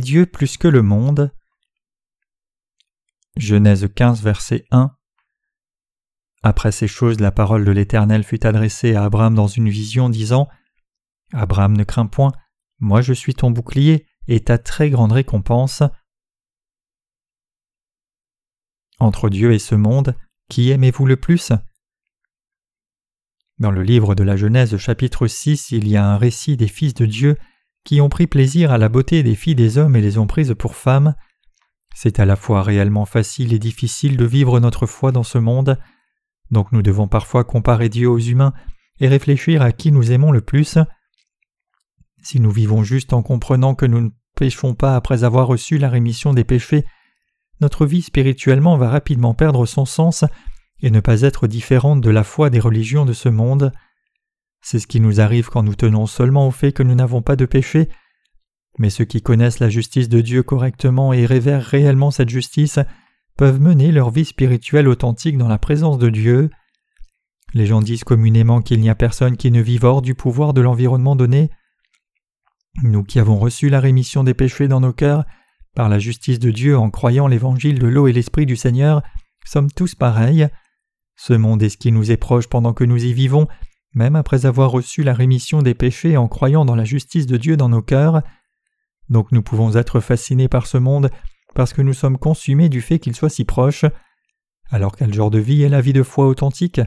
Dieu plus que le monde. Genèse 15, verset 1. Après ces choses, la parole de l'Éternel fut adressée à Abraham dans une vision, disant Abraham, ne crains point, moi je suis ton bouclier et ta très grande récompense. Entre Dieu et ce monde, qui aimez-vous le plus? Dans le livre de la Genèse chapitre 6, il y a un récit des fils de Dieu qui ont pris plaisir à la beauté des filles des hommes et les ont prises pour femmes. C'est à la fois réellement facile et difficile de vivre notre foi dans ce monde, donc nous devons parfois comparer Dieu aux humains et réfléchir à qui nous aimons le plus. Si nous vivons juste en comprenant que nous ne péchons pas après avoir reçu la rémission des péchés, notre vie spirituellement va rapidement perdre son sens et ne pas être différente de la foi des religions de ce monde. C'est ce qui nous arrive quand nous tenons seulement au fait que nous n'avons pas de péché, mais ceux qui connaissent la justice de Dieu correctement et révèrent réellement cette justice peuvent mener leur vie spirituelle authentique dans la présence de Dieu. Les gens disent communément qu'il n'y a personne qui ne vive hors du pouvoir de l'environnement donné. Nous qui avons reçu la rémission des péchés dans nos cœurs, par la justice de Dieu en croyant l'évangile de l'eau et l'esprit du Seigneur, sommes tous pareils. Ce monde est ce qui nous est proche pendant que nous y vivons, même après avoir reçu la rémission des péchés en croyant dans la justice de Dieu dans nos cœurs. Donc nous pouvons être fascinés par ce monde parce que nous sommes consumés du fait qu'il soit si proche. Alors quel genre de vie est la vie de foi authentique?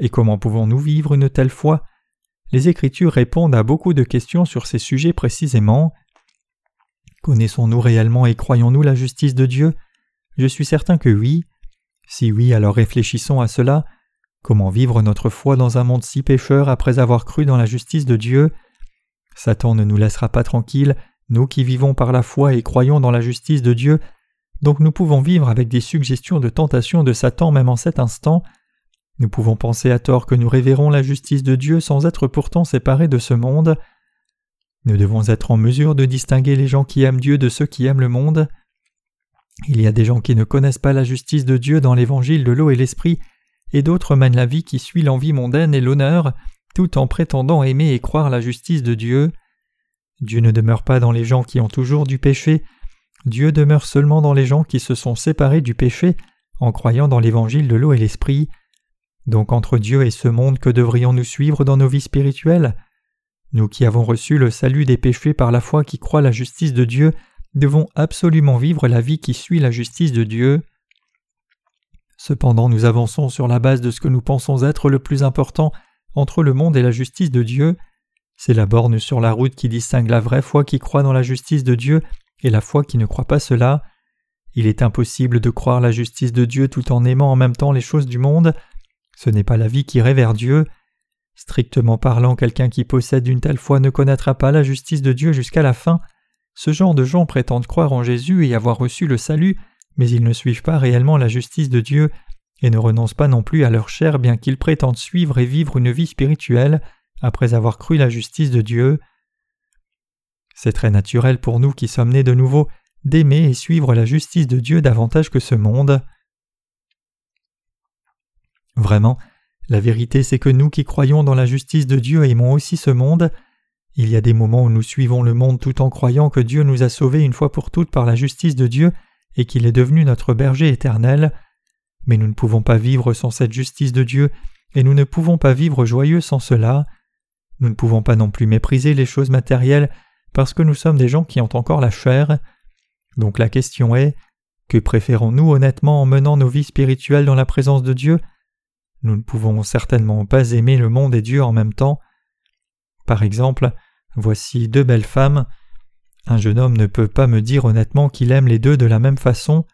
Et comment pouvons-nous vivre une telle foi? Les Écritures répondent à beaucoup de questions sur ces sujets précisément. Connaissons-nous réellement et croyons-nous la justice de Dieu? Je suis certain que oui. Si oui, alors réfléchissons à cela. Comment vivre notre foi dans un monde si pécheur après avoir cru dans la justice de Dieu? Satan ne nous laissera pas tranquilles, nous qui vivons par la foi et croyons dans la justice de Dieu, donc nous pouvons vivre avec des suggestions de tentation de Satan même en cet instant. Nous pouvons penser à tort que nous révérons la justice de Dieu sans être pourtant séparés de ce monde. Nous devons être en mesure de distinguer les gens qui aiment Dieu de ceux qui aiment le monde. Il y a des gens qui ne connaissent pas la justice de Dieu dans l'évangile de l'eau et l'esprit, et d'autres mènent la vie qui suit l'envie mondaine et l'honneur, tout en prétendant aimer et croire la justice de Dieu. Dieu ne demeure pas dans les gens qui ont toujours du péché, Dieu demeure seulement dans les gens qui se sont séparés du péché en croyant dans l'évangile de l'eau et l'esprit. Donc entre Dieu et ce monde que devrions-nous suivre dans nos vies spirituelles? Nous qui avons reçu le salut des péchés par la foi qui croit la justice de Dieu, devons absolument vivre la vie qui suit la justice de Dieu. Cependant nous avançons sur la base de ce que nous pensons être le plus important entre le monde et la justice de Dieu, c'est la borne sur la route qui distingue la vraie foi qui croit dans la justice de Dieu et la foi qui ne croit pas cela. Il est impossible de croire la justice de Dieu tout en aimant en même temps les choses du monde. Ce n'est pas la vie qui vers Dieu. Strictement parlant, quelqu'un qui possède une telle foi ne connaîtra pas la justice de Dieu jusqu'à la fin. Ce genre de gens prétendent croire en Jésus et avoir reçu le salut, mais ils ne suivent pas réellement la justice de Dieu et ne renoncent pas non plus à leur chair bien qu'ils prétendent suivre et vivre une vie spirituelle après avoir cru la justice de Dieu. C'est très naturel pour nous qui sommes nés de nouveau d'aimer et suivre la justice de Dieu davantage que ce monde. Vraiment, la vérité c'est que nous qui croyons dans la justice de Dieu aimons aussi ce monde. Il y a des moments où nous suivons le monde tout en croyant que Dieu nous a sauvés une fois pour toutes par la justice de Dieu et qu'il est devenu notre berger éternel. Mais nous ne pouvons pas vivre sans cette justice de Dieu et nous ne pouvons pas vivre joyeux sans cela. Nous ne pouvons pas non plus mépriser les choses matérielles parce que nous sommes des gens qui ont encore la chair. Donc la question est que préférons-nous honnêtement en menant nos vies spirituelles dans la présence de Dieu? Nous ne pouvons certainement pas aimer le monde et Dieu en même temps. Par exemple, voici deux belles femmes. Un jeune homme ne peut pas me dire honnêtement qu'il aime les deux de la même façon.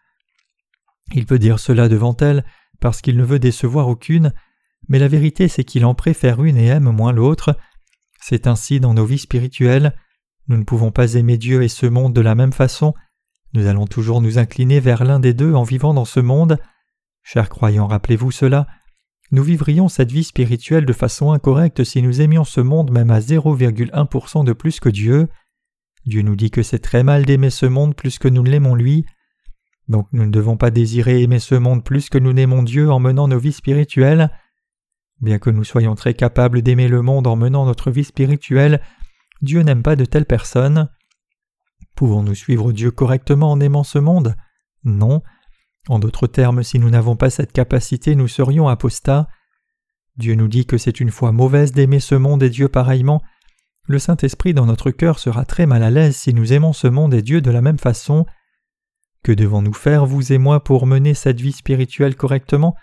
Il peut dire cela devant elles parce qu'il ne veut décevoir aucune, mais la vérité c'est qu'il en préfère une et aime moins l'autre, c'est ainsi dans nos vies spirituelles. Nous ne pouvons pas aimer Dieu et ce monde de la même façon. Nous allons toujours nous incliner vers l'un des deux en vivant dans ce monde. Chers croyants, rappelez-vous cela. Nous vivrions cette vie spirituelle de façon incorrecte si nous aimions ce monde même à 0,1% de plus que Dieu. Dieu nous dit que c'est très mal d'aimer ce monde plus que nous ne l'aimons lui. Donc nous ne devons pas désirer aimer ce monde plus que nous n'aimons Dieu en menant nos vies spirituelles. Bien que nous soyons très capables d'aimer le monde en menant notre vie spirituelle, Dieu n'aime pas de telles personnes. Pouvons-nous suivre Dieu correctement en aimant ce monde? Non. En d'autres termes, si nous n'avons pas cette capacité, nous serions apostats. Dieu nous dit que c'est une foi mauvaise d'aimer ce monde et Dieu pareillement. Le Saint-Esprit dans notre cœur sera très mal à l'aise si nous aimons ce monde et Dieu de la même façon. Que devons-nous faire, vous et moi, pour mener cette vie spirituelle correctement?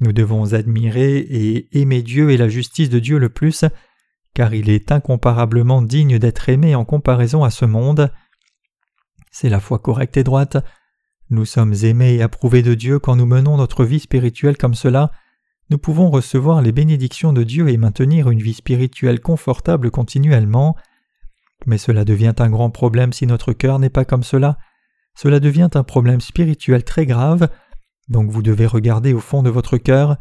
Nous devons admirer et aimer Dieu et la justice de Dieu le plus, car il est incomparablement digne d'être aimé en comparaison à ce monde. C'est la foi correcte et droite. Nous sommes aimés et approuvés de Dieu quand nous menons notre vie spirituelle comme cela. Nous pouvons recevoir les bénédictions de Dieu et maintenir une vie spirituelle confortable continuellement. Mais cela devient un grand problème si notre cœur n'est pas comme cela. Cela devient un problème spirituel très grave, donc vous devez regarder au fond de votre cœur.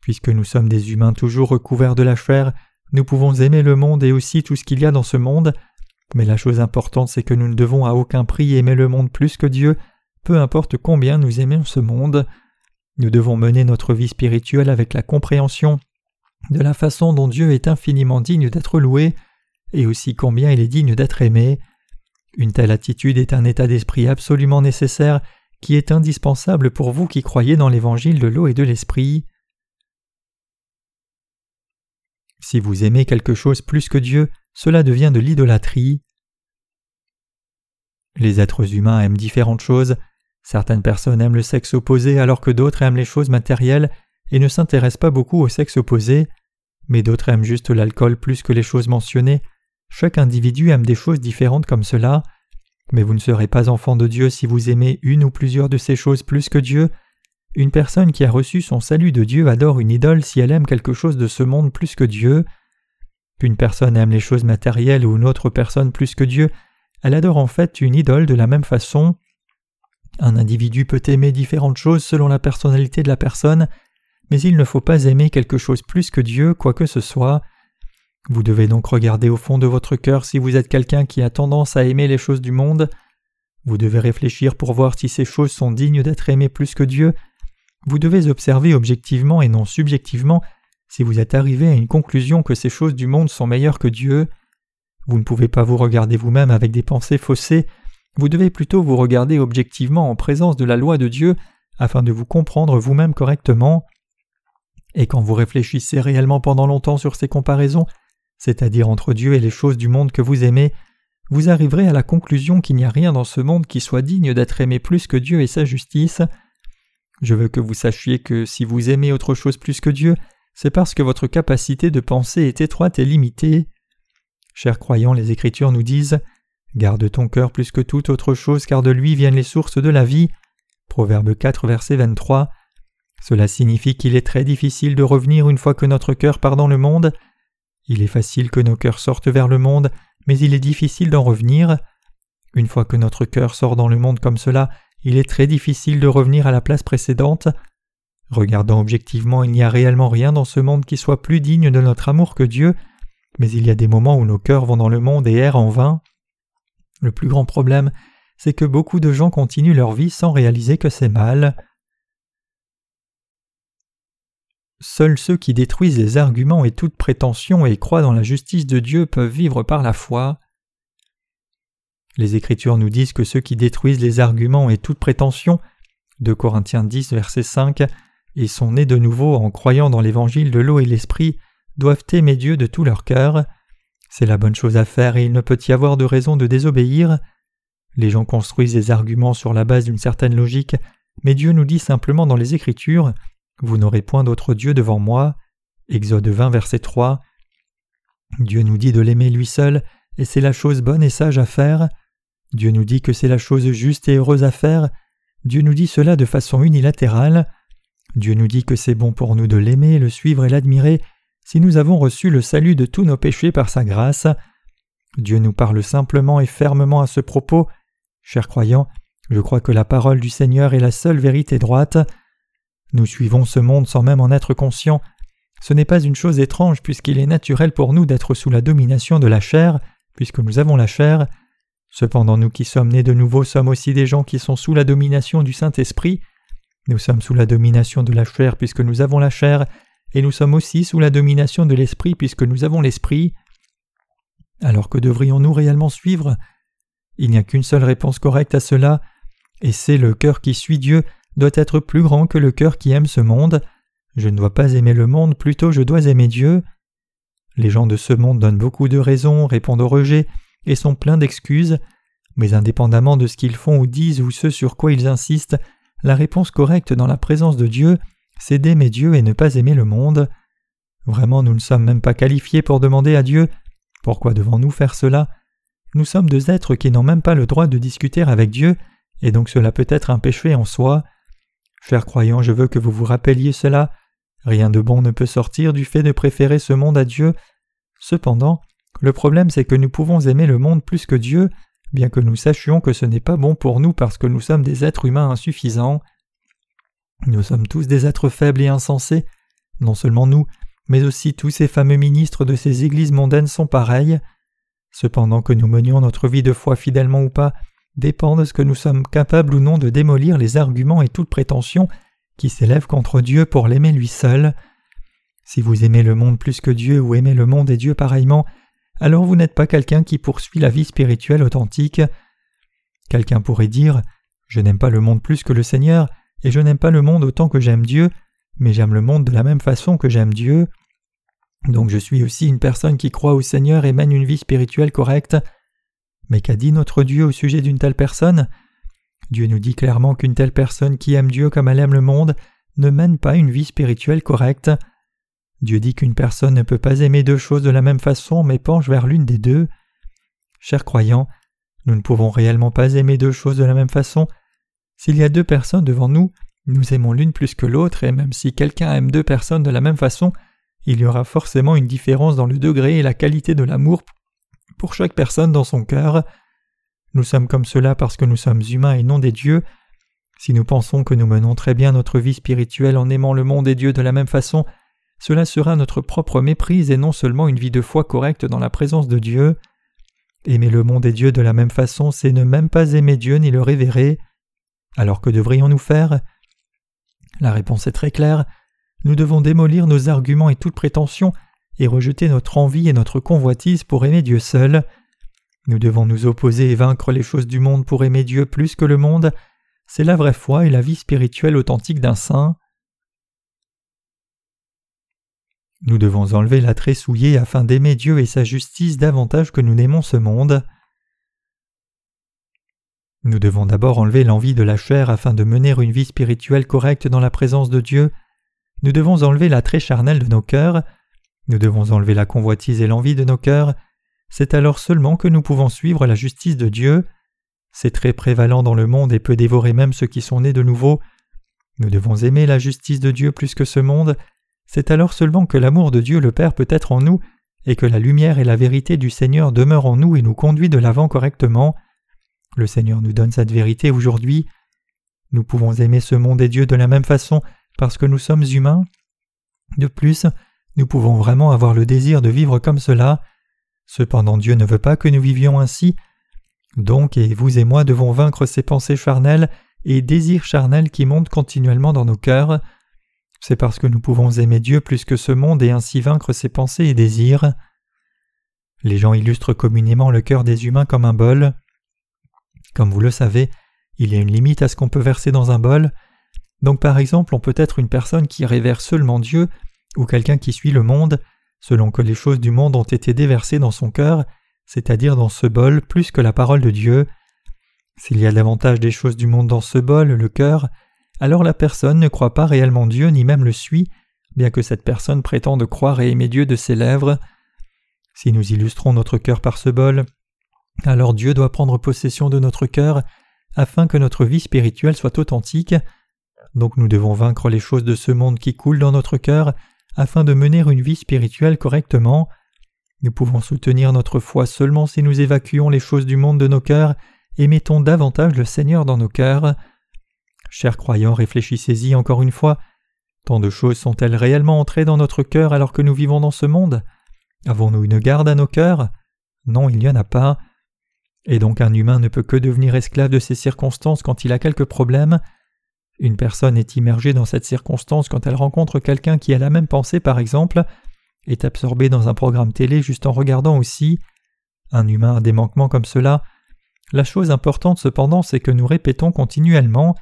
Puisque nous sommes des humains toujours recouverts de la chair, nous pouvons aimer le monde et aussi tout ce qu'il y a dans ce monde, mais la chose importante c'est que nous ne devons à aucun prix aimer le monde plus que Dieu, peu importe combien nous aimons ce monde. Nous devons mener notre vie spirituelle avec la compréhension de la façon dont Dieu est infiniment digne d'être loué, et aussi combien il est digne d'être aimé. Une telle attitude est un état d'esprit absolument nécessaire qui est indispensable pour vous qui croyez dans l'évangile de l'eau et de l'esprit. Si vous aimez quelque chose plus que Dieu, cela devient de l'idolâtrie. Les êtres humains aiment différentes choses. Certaines personnes aiment le sexe opposé alors que d'autres aiment les choses matérielles et ne s'intéressent pas beaucoup au sexe opposé, mais d'autres aiment juste l'alcool plus que les choses mentionnées. Chaque individu aime des choses différentes comme cela. Mais vous ne serez pas enfant de Dieu si vous aimez une ou plusieurs de ces choses plus que Dieu, une personne qui a reçu son salut de Dieu adore une idole si elle aime quelque chose de ce monde plus que Dieu. Qu'une personne aime les choses matérielles ou une autre personne plus que Dieu, elle adore en fait une idole de la même façon. Un individu peut aimer différentes choses selon la personnalité de la personne, mais il ne faut pas aimer quelque chose plus que Dieu, quoi que ce soit. Vous devez donc regarder au fond de votre cœur si vous êtes quelqu'un qui a tendance à aimer les choses du monde. Vous devez réfléchir pour voir si ces choses sont dignes d'être aimées plus que Dieu, vous devez observer objectivement et non subjectivement si vous êtes arrivé à une conclusion que ces choses du monde sont meilleures que Dieu. Vous ne pouvez pas vous regarder vous-même avec des pensées faussées, vous devez plutôt vous regarder objectivement en présence de la loi de Dieu afin de vous comprendre vous-même correctement. Et quand vous réfléchissez réellement pendant longtemps sur ces comparaisons, c'est-à-dire entre Dieu et les choses du monde que vous aimez, vous arriverez à la conclusion qu'il n'y a rien dans ce monde qui soit digne d'être aimé plus que Dieu et sa justice. Je veux que vous sachiez que si vous aimez autre chose plus que Dieu, c'est parce que votre capacité de penser est étroite et limitée. Chers croyants, les Écritures nous disent Garde ton cœur plus que toute autre chose, car de lui viennent les sources de la vie. Proverbe 4, verset 23. Cela signifie qu'il est très difficile de revenir une fois que notre cœur part dans le monde. Il est facile que nos cœurs sortent vers le monde, mais il est difficile d'en revenir. Une fois que notre cœur sort dans le monde comme cela, il est très difficile de revenir à la place précédente. Regardant objectivement, il n'y a réellement rien dans ce monde qui soit plus digne de notre amour que Dieu, mais il y a des moments où nos cœurs vont dans le monde et errent en vain. Le plus grand problème, c'est que beaucoup de gens continuent leur vie sans réaliser que c'est mal. Seuls ceux qui détruisent les arguments et toute prétention et croient dans la justice de Dieu peuvent vivre par la foi. Les Écritures nous disent que ceux qui détruisent les arguments et toute prétention, de Corinthiens 10, verset 5, et sont nés de nouveau en croyant dans l'évangile de l'eau et l'esprit, doivent aimer Dieu de tout leur cœur. C'est la bonne chose à faire et il ne peut y avoir de raison de désobéir. Les gens construisent des arguments sur la base d'une certaine logique, mais Dieu nous dit simplement dans les Écritures Vous n'aurez point d'autre Dieu devant moi. Exode 20, verset 3. Dieu nous dit de l'aimer lui seul, et c'est la chose bonne et sage à faire. Dieu nous dit que c'est la chose juste et heureuse à faire. Dieu nous dit cela de façon unilatérale. Dieu nous dit que c'est bon pour nous de l'aimer, le suivre et l'admirer si nous avons reçu le salut de tous nos péchés par sa grâce. Dieu nous parle simplement et fermement à ce propos. Chers croyants, je crois que la parole du Seigneur est la seule vérité droite. Nous suivons ce monde sans même en être conscients. Ce n'est pas une chose étrange puisqu'il est naturel pour nous d'être sous la domination de la chair, puisque nous avons la chair. Cependant nous qui sommes nés de nouveau sommes aussi des gens qui sont sous la domination du Saint-Esprit. Nous sommes sous la domination de la chair puisque nous avons la chair, et nous sommes aussi sous la domination de l'Esprit puisque nous avons l'Esprit. Alors que devrions-nous réellement suivre? Il n'y a qu'une seule réponse correcte à cela, et c'est le cœur qui suit Dieu doit être plus grand que le cœur qui aime ce monde. Je ne dois pas aimer le monde, plutôt je dois aimer Dieu. Les gens de ce monde donnent beaucoup de raisons, répondent au rejet et sont pleins d'excuses, mais indépendamment de ce qu'ils font ou disent ou ce sur quoi ils insistent, la réponse correcte dans la présence de Dieu, c'est d'aimer Dieu et ne pas aimer le monde. Vraiment, nous ne sommes même pas qualifiés pour demander à Dieu pourquoi devons-nous faire cela? Nous sommes deux êtres qui n'ont même pas le droit de discuter avec Dieu, et donc cela peut être un péché en soi. Chers croyants, je veux que vous vous rappeliez cela. Rien de bon ne peut sortir du fait de préférer ce monde à Dieu. Cependant, le problème c'est que nous pouvons aimer le monde plus que Dieu, bien que nous sachions que ce n'est pas bon pour nous parce que nous sommes des êtres humains insuffisants. Nous sommes tous des êtres faibles et insensés. Non seulement nous, mais aussi tous ces fameux ministres de ces églises mondaines sont pareils. Cependant que nous menions notre vie de foi fidèlement ou pas, dépend de ce que nous sommes capables ou non de démolir les arguments et toute prétention qui s'élèvent contre Dieu pour l'aimer lui seul. Si vous aimez le monde plus que Dieu ou aimez le monde et Dieu pareillement, alors vous n'êtes pas quelqu'un qui poursuit la vie spirituelle authentique. Quelqu'un pourrait dire Je n'aime pas le monde plus que le Seigneur, et je n'aime pas le monde autant que j'aime Dieu, mais j'aime le monde de la même façon que j'aime Dieu. Donc je suis aussi une personne qui croit au Seigneur et mène une vie spirituelle correcte. Mais qu'a dit notre Dieu au sujet d'une telle personne? Dieu nous dit clairement qu'une telle personne qui aime Dieu comme elle aime le monde ne mène pas une vie spirituelle correcte. Dieu dit qu'une personne ne peut pas aimer deux choses de la même façon mais penche vers l'une des deux. Chers croyants, nous ne pouvons réellement pas aimer deux choses de la même façon. S'il y a deux personnes devant nous, nous aimons l'une plus que l'autre et même si quelqu'un aime deux personnes de la même façon, il y aura forcément une différence dans le degré et la qualité de l'amour pour chaque personne dans son cœur. Nous sommes comme cela parce que nous sommes humains et non des dieux. Si nous pensons que nous menons très bien notre vie spirituelle en aimant le monde et Dieu de la même façon, cela sera notre propre méprise et non seulement une vie de foi correcte dans la présence de Dieu. Aimer le monde et Dieu de la même façon, c'est ne même pas aimer Dieu ni le révérer. Alors que devrions-nous faire? La réponse est très claire. Nous devons démolir nos arguments et toute prétention et rejeter notre envie et notre convoitise pour aimer Dieu seul. Nous devons nous opposer et vaincre les choses du monde pour aimer Dieu plus que le monde. C'est la vraie foi et la vie spirituelle authentique d'un saint. Nous devons enlever l'attrait souillé afin d'aimer Dieu et sa justice davantage que nous n'aimons ce monde. Nous devons d'abord enlever l'envie de la chair afin de mener une vie spirituelle correcte dans la présence de Dieu. Nous devons enlever l'attrait charnel de nos cœurs. Nous devons enlever la convoitise et l'envie de nos cœurs. C'est alors seulement que nous pouvons suivre la justice de Dieu. C'est très prévalent dans le monde et peut dévorer même ceux qui sont nés de nouveau. Nous devons aimer la justice de Dieu plus que ce monde. C'est alors seulement que l'amour de Dieu le Père peut être en nous et que la lumière et la vérité du Seigneur demeurent en nous et nous conduit de l'avant correctement. Le Seigneur nous donne cette vérité aujourd'hui. Nous pouvons aimer ce monde et Dieu de la même façon parce que nous sommes humains. De plus, nous pouvons vraiment avoir le désir de vivre comme cela. Cependant Dieu ne veut pas que nous vivions ainsi. Donc, et vous et moi devons vaincre ces pensées charnelles et désirs charnels qui montent continuellement dans nos cœurs. C'est parce que nous pouvons aimer Dieu plus que ce monde et ainsi vaincre ses pensées et désirs. Les gens illustrent communément le cœur des humains comme un bol. Comme vous le savez, il y a une limite à ce qu'on peut verser dans un bol. Donc par exemple, on peut être une personne qui révère seulement Dieu ou quelqu'un qui suit le monde, selon que les choses du monde ont été déversées dans son cœur, c'est-à-dire dans ce bol plus que la parole de Dieu. S'il y a davantage des choses du monde dans ce bol, le cœur, alors la personne ne croit pas réellement Dieu ni même le suit, bien que cette personne prétende croire et aimer Dieu de ses lèvres. Si nous illustrons notre cœur par ce bol, alors Dieu doit prendre possession de notre cœur afin que notre vie spirituelle soit authentique. Donc nous devons vaincre les choses de ce monde qui coulent dans notre cœur afin de mener une vie spirituelle correctement. Nous pouvons soutenir notre foi seulement si nous évacuons les choses du monde de nos cœurs et mettons davantage le Seigneur dans nos cœurs. Chers croyants, réfléchissez-y encore une fois. Tant de choses sont-elles réellement entrées dans notre cœur alors que nous vivons dans ce monde? Avons-nous une garde à nos cœurs? Non, il n'y en a pas. Et donc un humain ne peut que devenir esclave de ces circonstances quand il a quelques problèmes. Une personne est immergée dans cette circonstance quand elle rencontre quelqu'un qui a la même pensée par exemple, est absorbée dans un programme télé juste en regardant aussi. Un humain a des manquements comme cela. La chose importante cependant, c'est que nous répétons continuellement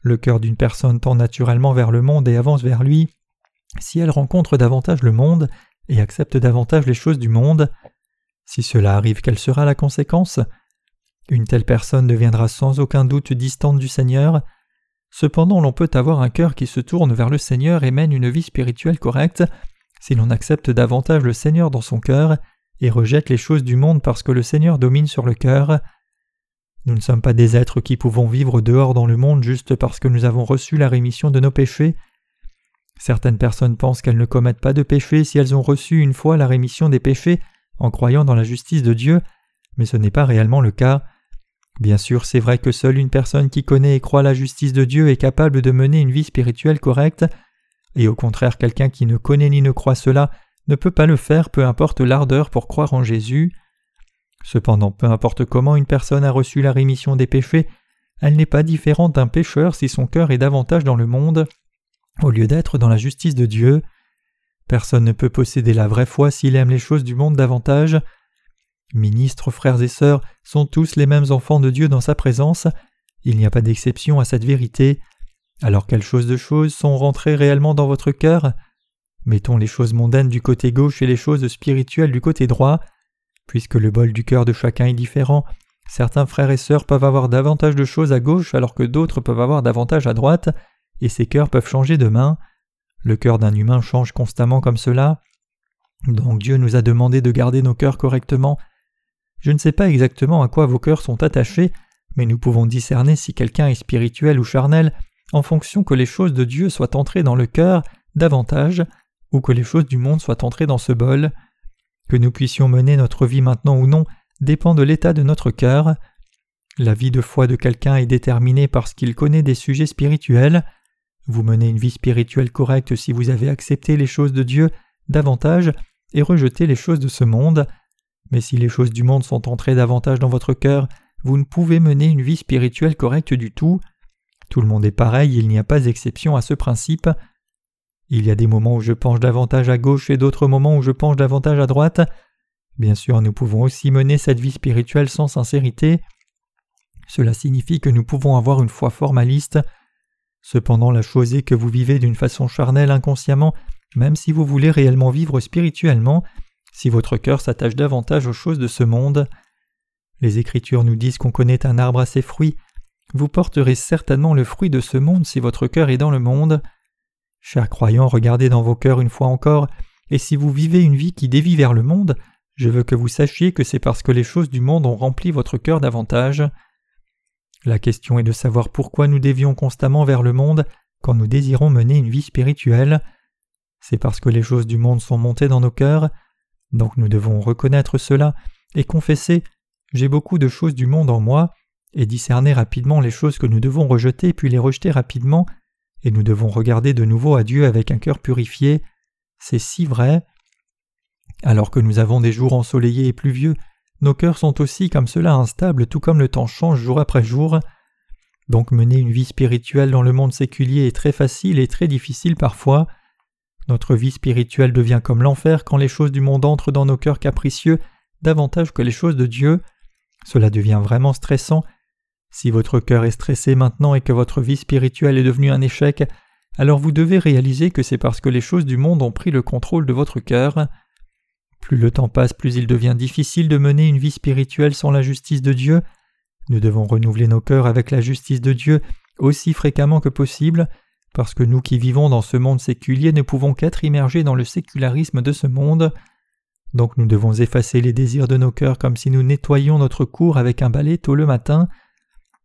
le cœur d'une personne tend naturellement vers le monde et avance vers lui si elle rencontre davantage le monde et accepte davantage les choses du monde. Si cela arrive, quelle sera la conséquence? Une telle personne deviendra sans aucun doute distante du Seigneur. Cependant, l'on peut avoir un cœur qui se tourne vers le Seigneur et mène une vie spirituelle correcte si l'on accepte davantage le Seigneur dans son cœur et rejette les choses du monde parce que le Seigneur domine sur le cœur. Nous ne sommes pas des êtres qui pouvons vivre dehors dans le monde juste parce que nous avons reçu la rémission de nos péchés. Certaines personnes pensent qu'elles ne commettent pas de péchés si elles ont reçu une fois la rémission des péchés en croyant dans la justice de Dieu, mais ce n'est pas réellement le cas. Bien sûr, c'est vrai que seule une personne qui connaît et croit la justice de Dieu est capable de mener une vie spirituelle correcte, et au contraire quelqu'un qui ne connaît ni ne croit cela ne peut pas le faire peu importe l'ardeur pour croire en Jésus. Cependant, peu importe comment une personne a reçu la rémission des péchés, elle n'est pas différente d'un pécheur si son cœur est davantage dans le monde, au lieu d'être dans la justice de Dieu. Personne ne peut posséder la vraie foi s'il aime les choses du monde davantage. Ministres, frères et sœurs sont tous les mêmes enfants de Dieu dans sa présence. Il n'y a pas d'exception à cette vérité. Alors quelles choses de choses sont rentrées réellement dans votre cœur? Mettons les choses mondaines du côté gauche et les choses spirituelles du côté droit. Puisque le bol du cœur de chacun est différent, certains frères et sœurs peuvent avoir davantage de choses à gauche alors que d'autres peuvent avoir davantage à droite, et ces cœurs peuvent changer de main. Le cœur d'un humain change constamment comme cela. Donc Dieu nous a demandé de garder nos cœurs correctement. Je ne sais pas exactement à quoi vos cœurs sont attachés, mais nous pouvons discerner si quelqu'un est spirituel ou charnel en fonction que les choses de Dieu soient entrées dans le cœur davantage, ou que les choses du monde soient entrées dans ce bol. Que nous puissions mener notre vie maintenant ou non dépend de l'état de notre cœur. La vie de foi de quelqu'un est déterminée parce qu'il connaît des sujets spirituels. Vous menez une vie spirituelle correcte si vous avez accepté les choses de Dieu davantage et rejeté les choses de ce monde. Mais si les choses du monde sont entrées davantage dans votre cœur, vous ne pouvez mener une vie spirituelle correcte du tout. Tout le monde est pareil, il n'y a pas d'exception à ce principe. Il y a des moments où je penche davantage à gauche et d'autres moments où je penche davantage à droite. Bien sûr, nous pouvons aussi mener cette vie spirituelle sans sincérité. Cela signifie que nous pouvons avoir une foi formaliste. Cependant, la chose est que vous vivez d'une façon charnelle inconsciemment, même si vous voulez réellement vivre spirituellement, si votre cœur s'attache davantage aux choses de ce monde. Les Écritures nous disent qu'on connaît un arbre à ses fruits. Vous porterez certainement le fruit de ce monde si votre cœur est dans le monde. Chers croyants, regardez dans vos cœurs une fois encore, et si vous vivez une vie qui dévie vers le monde, je veux que vous sachiez que c'est parce que les choses du monde ont rempli votre cœur davantage. La question est de savoir pourquoi nous dévions constamment vers le monde quand nous désirons mener une vie spirituelle. C'est parce que les choses du monde sont montées dans nos cœurs, donc nous devons reconnaître cela et confesser J'ai beaucoup de choses du monde en moi, et discerner rapidement les choses que nous devons rejeter puis les rejeter rapidement et nous devons regarder de nouveau à Dieu avec un cœur purifié. C'est si vrai. Alors que nous avons des jours ensoleillés et pluvieux, nos cœurs sont aussi comme cela instables tout comme le temps change jour après jour. Donc mener une vie spirituelle dans le monde séculier est très facile et très difficile parfois. Notre vie spirituelle devient comme l'enfer quand les choses du monde entrent dans nos cœurs capricieux davantage que les choses de Dieu. Cela devient vraiment stressant si votre cœur est stressé maintenant et que votre vie spirituelle est devenue un échec, alors vous devez réaliser que c'est parce que les choses du monde ont pris le contrôle de votre cœur. Plus le temps passe, plus il devient difficile de mener une vie spirituelle sans la justice de Dieu. Nous devons renouveler nos cœurs avec la justice de Dieu aussi fréquemment que possible, parce que nous qui vivons dans ce monde séculier ne pouvons qu'être immergés dans le sécularisme de ce monde. Donc nous devons effacer les désirs de nos cœurs comme si nous nettoyions notre cour avec un balai tôt le matin.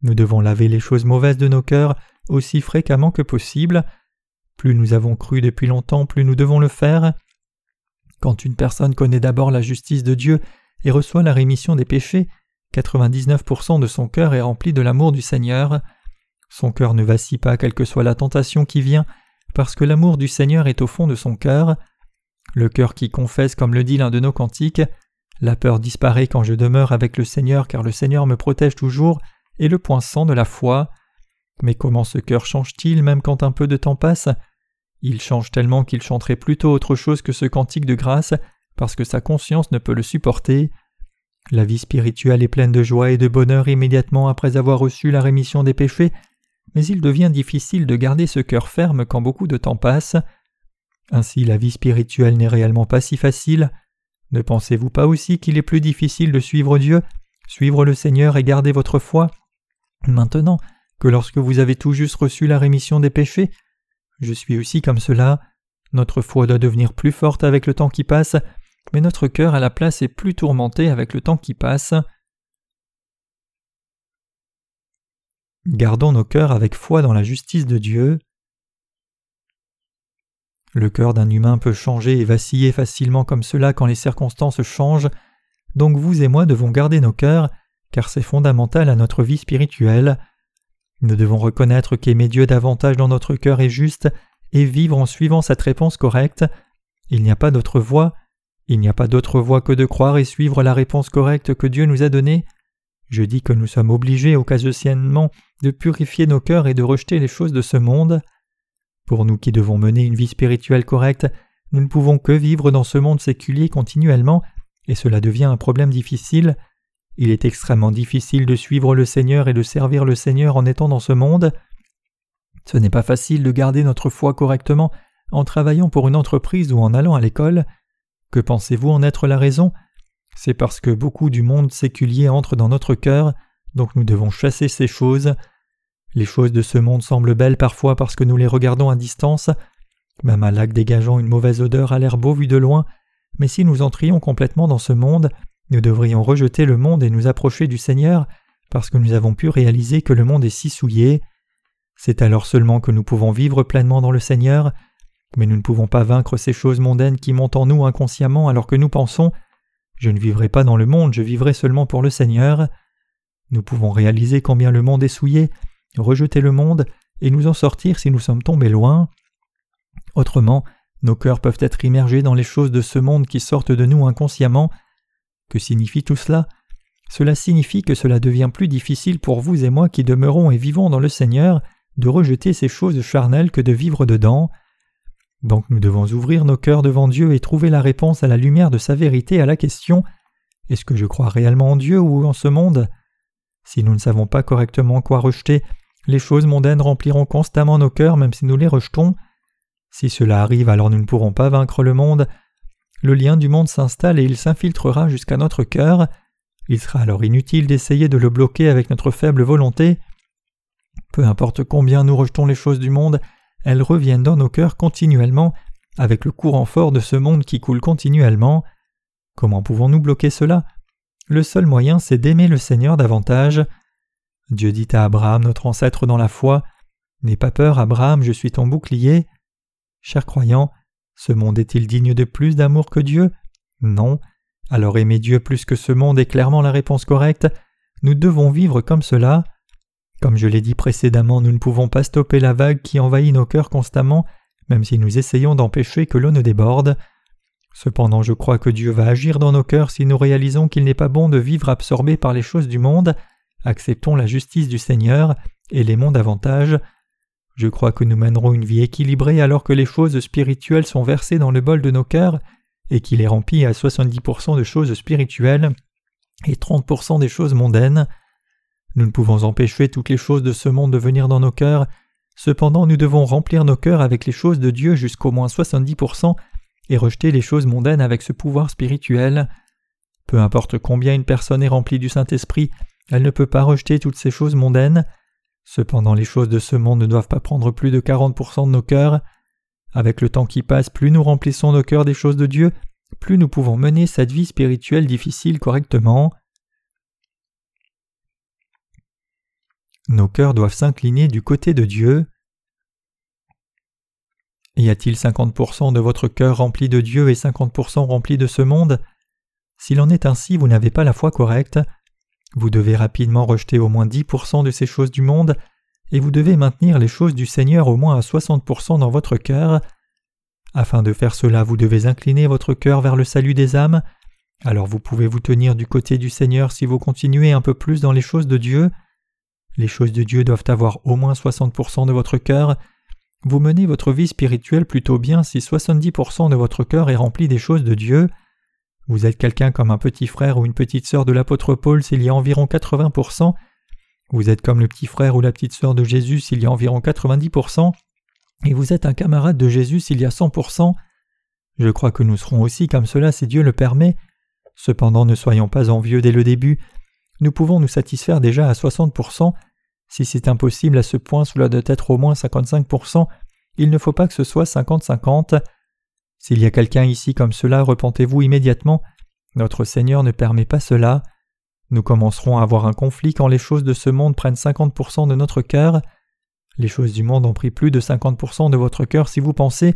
Nous devons laver les choses mauvaises de nos cœurs aussi fréquemment que possible. Plus nous avons cru depuis longtemps, plus nous devons le faire. Quand une personne connaît d'abord la justice de Dieu et reçoit la rémission des péchés, 99% de son cœur est rempli de l'amour du Seigneur. Son cœur ne vacille pas quelle que soit la tentation qui vient, parce que l'amour du Seigneur est au fond de son cœur. Le cœur qui confesse, comme le dit l'un de nos cantiques, La peur disparaît quand je demeure avec le Seigneur, car le Seigneur me protège toujours, et le point sang de la foi. Mais comment ce cœur change-t-il même quand un peu de temps passe? Il change tellement qu'il chanterait plutôt autre chose que ce cantique de grâce, parce que sa conscience ne peut le supporter. La vie spirituelle est pleine de joie et de bonheur immédiatement après avoir reçu la rémission des péchés, mais il devient difficile de garder ce cœur ferme quand beaucoup de temps passe. Ainsi la vie spirituelle n'est réellement pas si facile. Ne pensez-vous pas aussi qu'il est plus difficile de suivre Dieu, suivre le Seigneur et garder votre foi? Maintenant que lorsque vous avez tout juste reçu la rémission des péchés Je suis aussi comme cela. Notre foi doit devenir plus forte avec le temps qui passe, mais notre cœur à la place est plus tourmenté avec le temps qui passe. Gardons nos cœurs avec foi dans la justice de Dieu. Le cœur d'un humain peut changer et vaciller facilement comme cela quand les circonstances changent, donc vous et moi devons garder nos cœurs, car c'est fondamental à notre vie spirituelle. Nous devons reconnaître qu'aimer Dieu davantage dans notre cœur est juste et vivre en suivant cette réponse correcte. Il n'y a pas d'autre voie, il n'y a pas d'autre voie que de croire et suivre la réponse correcte que Dieu nous a donnée. Je dis que nous sommes obligés occasionnellement de purifier nos cœurs et de rejeter les choses de ce monde. Pour nous qui devons mener une vie spirituelle correcte, nous ne pouvons que vivre dans ce monde séculier continuellement, et cela devient un problème difficile. Il est extrêmement difficile de suivre le Seigneur et de servir le Seigneur en étant dans ce monde. Ce n'est pas facile de garder notre foi correctement en travaillant pour une entreprise ou en allant à l'école. Que pensez-vous en être la raison? C'est parce que beaucoup du monde séculier entre dans notre cœur, donc nous devons chasser ces choses. Les choses de ce monde semblent belles parfois parce que nous les regardons à distance. Même un lac dégageant une mauvaise odeur a l'air beau vu de loin, mais si nous entrions complètement dans ce monde, nous devrions rejeter le monde et nous approcher du Seigneur, parce que nous avons pu réaliser que le monde est si souillé. C'est alors seulement que nous pouvons vivre pleinement dans le Seigneur, mais nous ne pouvons pas vaincre ces choses mondaines qui montent en nous inconsciemment alors que nous pensons Je ne vivrai pas dans le monde, je vivrai seulement pour le Seigneur. Nous pouvons réaliser combien le monde est souillé, rejeter le monde et nous en sortir si nous sommes tombés loin. Autrement, nos cœurs peuvent être immergés dans les choses de ce monde qui sortent de nous inconsciemment. Que signifie tout cela? Cela signifie que cela devient plus difficile pour vous et moi qui demeurons et vivons dans le Seigneur de rejeter ces choses charnelles que de vivre dedans. Donc nous devons ouvrir nos cœurs devant Dieu et trouver la réponse à la lumière de sa vérité à la question Est-ce que je crois réellement en Dieu ou en ce monde? Si nous ne savons pas correctement quoi rejeter, les choses mondaines rempliront constamment nos cœurs même si nous les rejetons. Si cela arrive, alors nous ne pourrons pas vaincre le monde. Le lien du monde s'installe et il s'infiltrera jusqu'à notre cœur. Il sera alors inutile d'essayer de le bloquer avec notre faible volonté. Peu importe combien nous rejetons les choses du monde, elles reviennent dans nos cœurs continuellement, avec le courant fort de ce monde qui coule continuellement. Comment pouvons-nous bloquer cela? Le seul moyen, c'est d'aimer le Seigneur davantage. Dieu dit à Abraham, notre ancêtre dans la foi, N'aie pas peur, Abraham, je suis ton bouclier. Cher croyant, ce monde est-il digne de plus d'amour que Dieu? Non. Alors aimer Dieu plus que ce monde est clairement la réponse correcte. Nous devons vivre comme cela. Comme je l'ai dit précédemment, nous ne pouvons pas stopper la vague qui envahit nos cœurs constamment, même si nous essayons d'empêcher que l'eau ne déborde. Cependant, je crois que Dieu va agir dans nos cœurs si nous réalisons qu'il n'est pas bon de vivre absorbé par les choses du monde, acceptons la justice du Seigneur et l'aimons davantage. Je crois que nous mènerons une vie équilibrée alors que les choses spirituelles sont versées dans le bol de nos cœurs et qu'il est rempli à 70% de choses spirituelles et 30% des choses mondaines. Nous ne pouvons empêcher toutes les choses de ce monde de venir dans nos cœurs, cependant nous devons remplir nos cœurs avec les choses de Dieu jusqu'au moins 70% et rejeter les choses mondaines avec ce pouvoir spirituel. Peu importe combien une personne est remplie du Saint-Esprit, elle ne peut pas rejeter toutes ces choses mondaines. Cependant, les choses de ce monde ne doivent pas prendre plus de 40% de nos cœurs. Avec le temps qui passe, plus nous remplissons nos cœurs des choses de Dieu, plus nous pouvons mener cette vie spirituelle difficile correctement. Nos cœurs doivent s'incliner du côté de Dieu. Y a-t-il 50% de votre cœur rempli de Dieu et 50% rempli de ce monde? S'il en est ainsi, vous n'avez pas la foi correcte. Vous devez rapidement rejeter au moins 10% de ces choses du monde, et vous devez maintenir les choses du Seigneur au moins à 60% dans votre cœur. Afin de faire cela, vous devez incliner votre cœur vers le salut des âmes. Alors vous pouvez vous tenir du côté du Seigneur si vous continuez un peu plus dans les choses de Dieu. Les choses de Dieu doivent avoir au moins 60% de votre cœur. Vous menez votre vie spirituelle plutôt bien si 70% de votre cœur est rempli des choses de Dieu. Vous êtes quelqu'un comme un petit frère ou une petite sœur de l'apôtre Paul s'il y a environ 80%. Vous êtes comme le petit frère ou la petite sœur de Jésus s'il y a environ 90%. Et vous êtes un camarade de Jésus s'il y a 100%. Je crois que nous serons aussi comme cela si Dieu le permet. Cependant ne soyons pas envieux dès le début. Nous pouvons nous satisfaire déjà à 60%. Si c'est impossible à ce point, cela doit être au moins 55%. Il ne faut pas que ce soit 50-50. S'il y a quelqu'un ici comme cela, repentez-vous immédiatement. Notre Seigneur ne permet pas cela. Nous commencerons à avoir un conflit quand les choses de ce monde prennent 50% de notre cœur. Les choses du monde ont pris plus de 50% de votre cœur si vous pensez.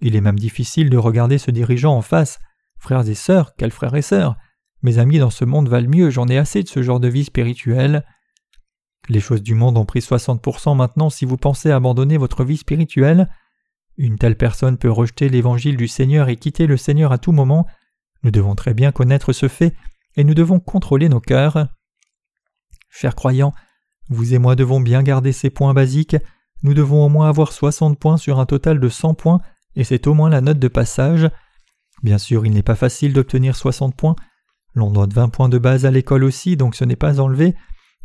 Il est même difficile de regarder ce dirigeant en face. Frères et sœurs, quels frères et sœurs? Mes amis dans ce monde valent mieux, j'en ai assez de ce genre de vie spirituelle. Les choses du monde ont pris 60% maintenant si vous pensez abandonner votre vie spirituelle. Une telle personne peut rejeter l'évangile du Seigneur et quitter le Seigneur à tout moment. Nous devons très bien connaître ce fait et nous devons contrôler nos cœurs. Chers croyants, vous et moi devons bien garder ces points basiques. Nous devons au moins avoir 60 points sur un total de 100 points et c'est au moins la note de passage. Bien sûr, il n'est pas facile d'obtenir 60 points. L'on donne 20 points de base à l'école aussi, donc ce n'est pas enlevé,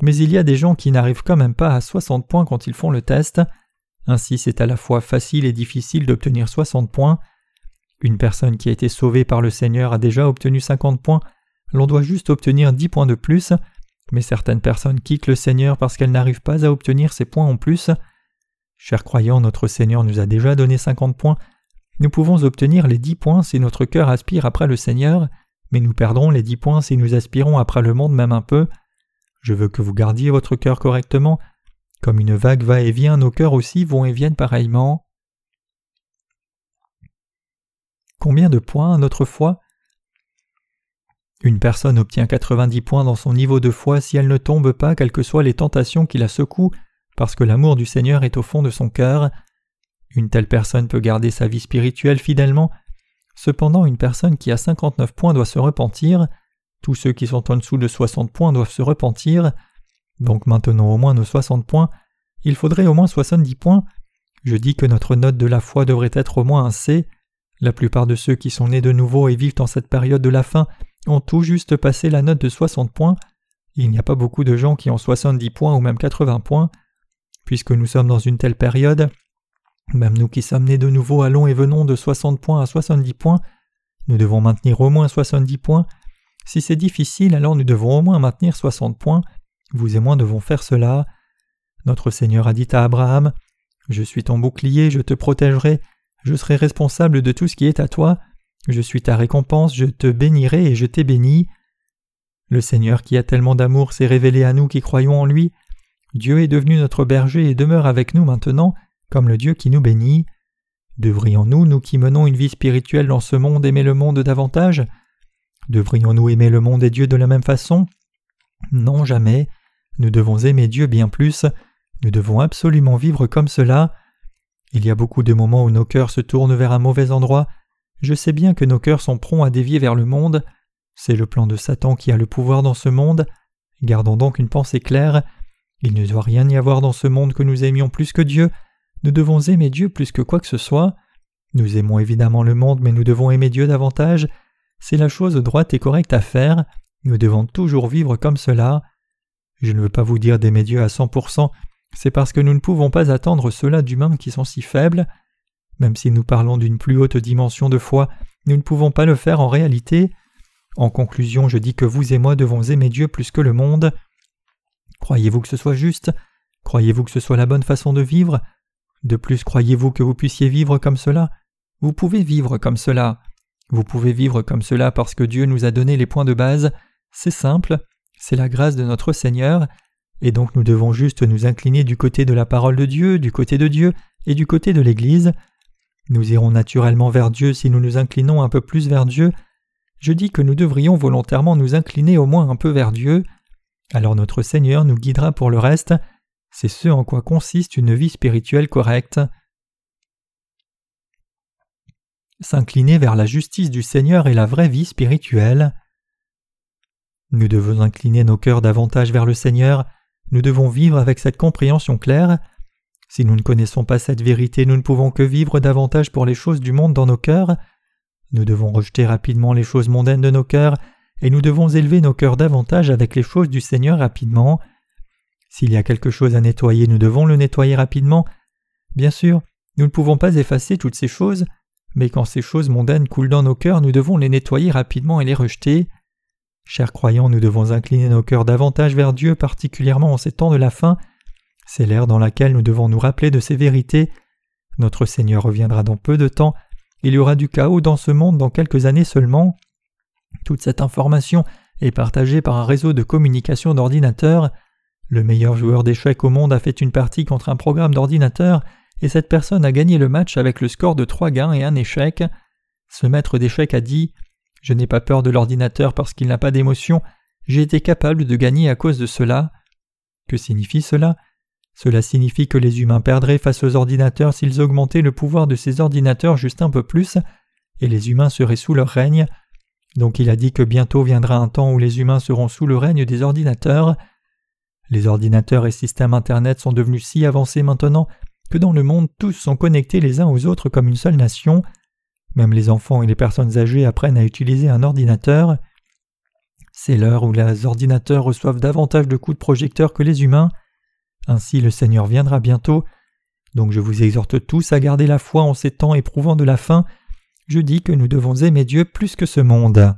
mais il y a des gens qui n'arrivent quand même pas à 60 points quand ils font le test. Ainsi c'est à la fois facile et difficile d'obtenir 60 points. Une personne qui a été sauvée par le Seigneur a déjà obtenu 50 points, l'on doit juste obtenir 10 points de plus, mais certaines personnes quittent le Seigneur parce qu'elles n'arrivent pas à obtenir ces points en plus. Chers croyants, notre Seigneur nous a déjà donné 50 points. Nous pouvons obtenir les 10 points si notre cœur aspire après le Seigneur, mais nous perdrons les 10 points si nous aspirons après le monde même un peu. Je veux que vous gardiez votre cœur correctement, comme une vague va et vient, nos cœurs aussi vont et viennent pareillement. Combien de points notre foi? Une personne obtient 90 points dans son niveau de foi si elle ne tombe pas, quelles que soient les tentations qui la secouent, parce que l'amour du Seigneur est au fond de son cœur. Une telle personne peut garder sa vie spirituelle fidèlement. Cependant, une personne qui a 59 points doit se repentir. Tous ceux qui sont en dessous de 60 points doivent se repentir. Donc maintenant au moins nos 60 points, il faudrait au moins 70 points. Je dis que notre note de la foi devrait être au moins un C. La plupart de ceux qui sont nés de nouveau et vivent en cette période de la fin ont tout juste passé la note de 60 points. Il n'y a pas beaucoup de gens qui ont 70 points ou même 80 points. Puisque nous sommes dans une telle période, même nous qui sommes nés de nouveau allons et venons de 60 points à 70 points, nous devons maintenir au moins 70 points. Si c'est difficile, alors nous devons au moins maintenir 60 points. Vous et moi devons faire cela. Notre Seigneur a dit à Abraham Je suis ton bouclier, je te protégerai, je serai responsable de tout ce qui est à toi, je suis ta récompense, je te bénirai et je t'ai béni. Le Seigneur qui a tellement d'amour s'est révélé à nous qui croyons en lui. Dieu est devenu notre berger et demeure avec nous maintenant, comme le Dieu qui nous bénit. Devrions-nous, nous qui menons une vie spirituelle dans ce monde, aimer le monde davantage? Devrions-nous aimer le monde et Dieu de la même façon? Non, jamais. Nous devons aimer Dieu bien plus. Nous devons absolument vivre comme cela. Il y a beaucoup de moments où nos cœurs se tournent vers un mauvais endroit. Je sais bien que nos cœurs sont prompts à dévier vers le monde. C'est le plan de Satan qui a le pouvoir dans ce monde. Gardons donc une pensée claire. Il ne doit rien y avoir dans ce monde que nous aimions plus que Dieu. Nous devons aimer Dieu plus que quoi que ce soit. Nous aimons évidemment le monde, mais nous devons aimer Dieu davantage. C'est la chose droite et correcte à faire. Nous devons toujours vivre comme cela. Je ne veux pas vous dire d'aimer Dieu à 100%, c'est parce que nous ne pouvons pas attendre cela d'humains qui sont si faibles. Même si nous parlons d'une plus haute dimension de foi, nous ne pouvons pas le faire en réalité. En conclusion, je dis que vous et moi devons aimer Dieu plus que le monde. Croyez-vous que ce soit juste? Croyez-vous que ce soit la bonne façon de vivre? De plus, croyez-vous que vous puissiez vivre comme cela? Vous pouvez vivre comme cela. Vous pouvez vivre comme cela parce que Dieu nous a donné les points de base. C'est simple, c'est la grâce de notre Seigneur, et donc nous devons juste nous incliner du côté de la parole de Dieu, du côté de Dieu et du côté de l'Église. Nous irons naturellement vers Dieu si nous nous inclinons un peu plus vers Dieu. Je dis que nous devrions volontairement nous incliner au moins un peu vers Dieu. Alors notre Seigneur nous guidera pour le reste. C'est ce en quoi consiste une vie spirituelle correcte. S'incliner vers la justice du Seigneur est la vraie vie spirituelle. Nous devons incliner nos cœurs davantage vers le Seigneur, nous devons vivre avec cette compréhension claire. Si nous ne connaissons pas cette vérité, nous ne pouvons que vivre davantage pour les choses du monde dans nos cœurs. Nous devons rejeter rapidement les choses mondaines de nos cœurs, et nous devons élever nos cœurs davantage avec les choses du Seigneur rapidement. S'il y a quelque chose à nettoyer, nous devons le nettoyer rapidement. Bien sûr, nous ne pouvons pas effacer toutes ces choses, mais quand ces choses mondaines coulent dans nos cœurs, nous devons les nettoyer rapidement et les rejeter. Chers croyants, nous devons incliner nos cœurs davantage vers Dieu, particulièrement en ces temps de la fin. C'est l'ère dans laquelle nous devons nous rappeler de ces vérités. Notre Seigneur reviendra dans peu de temps. Il y aura du chaos dans ce monde dans quelques années seulement. Toute cette information est partagée par un réseau de communication d'ordinateurs. Le meilleur joueur d'échecs au monde a fait une partie contre un programme d'ordinateur et cette personne a gagné le match avec le score de trois gains et un échec. Ce maître d'échecs a dit Je n'ai pas peur de l'ordinateur parce qu'il n'a pas d'émotion, j'ai été capable de gagner à cause de cela. Que signifie cela? Cela signifie que les humains perdraient face aux ordinateurs s'ils augmentaient le pouvoir de ces ordinateurs juste un peu plus, et les humains seraient sous leur règne. Donc il a dit que bientôt viendra un temps où les humains seront sous le règne des ordinateurs. Les ordinateurs et systèmes Internet sont devenus si avancés maintenant que dans le monde tous sont connectés les uns aux autres comme une seule nation. Même les enfants et les personnes âgées apprennent à utiliser un ordinateur. C'est l'heure où les ordinateurs reçoivent davantage de coups de projecteur que les humains. Ainsi le Seigneur viendra bientôt. Donc je vous exhorte tous à garder la foi en ces temps éprouvants de la fin. Je dis que nous devons aimer Dieu plus que ce monde.